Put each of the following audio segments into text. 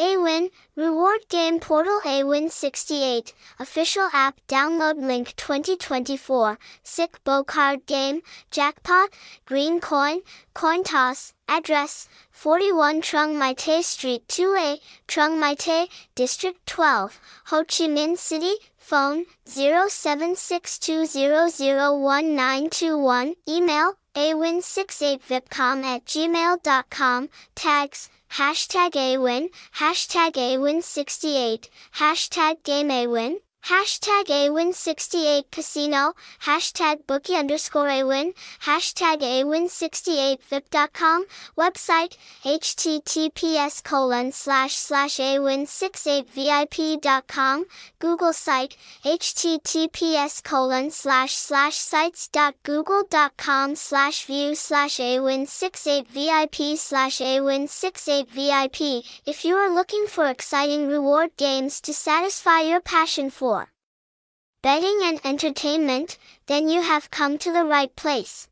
AWIN, Reward Game Portal AWIN 68, Official App. Download Link 2024, Sic Bo Card Game, Jackpot, Green Coin, Coin Toss, Address, 41 Trung My Tay Street 2A, Trung My Tay, District 12, Ho Chi Minh City, Phone, 0762001921, Email, awin68vipcom at gmail.com, Tags, hashtag awin, hashtag awin68, hashtag gameawin, hashtag awin68 casino, hashtag bookie underscore awin, hashtag awin68vip.com, website, https colon slash slash awin68vip.com, Google site, https colon slash slash sites.google.com slash view slash awin68vip slash awin68vip if you are looking for exciting reward games to satisfy your passion for betting and entertainment, then you have come to the right place.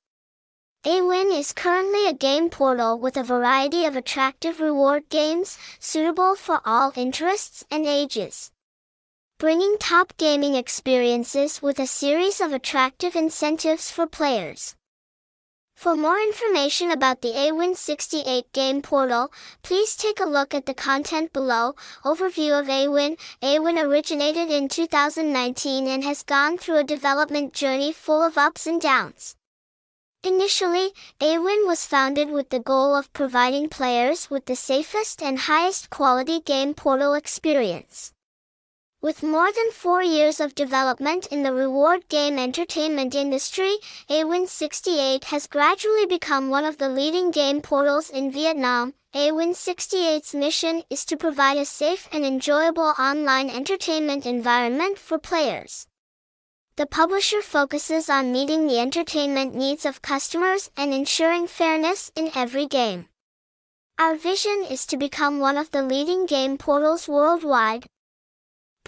AWIN is currently a game portal with a variety of attractive reward games, suitable for all interests and ages. Bringing top gaming experiences with a series of attractive incentives for players. For more information about the AWIN 68 game portal, please take a look at the content below. Overview of AWIN. AWIN originated in 2019 and has gone through a development journey full of ups and downs. Initially, AWIN was founded with the goal of providing players with the safest and highest quality game portal experience. With more than four years of development in the reward game entertainment industry, AWIN 68 has gradually become one of the leading game portals in Vietnam. AWIN 68's mission is to provide a safe and enjoyable online entertainment environment for players. The publisher focuses on meeting the entertainment needs of customers and ensuring fairness in every game. Our vision is to become one of the leading game portals worldwide,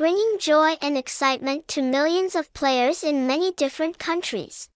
bringing joy and excitement to millions of players in many different countries.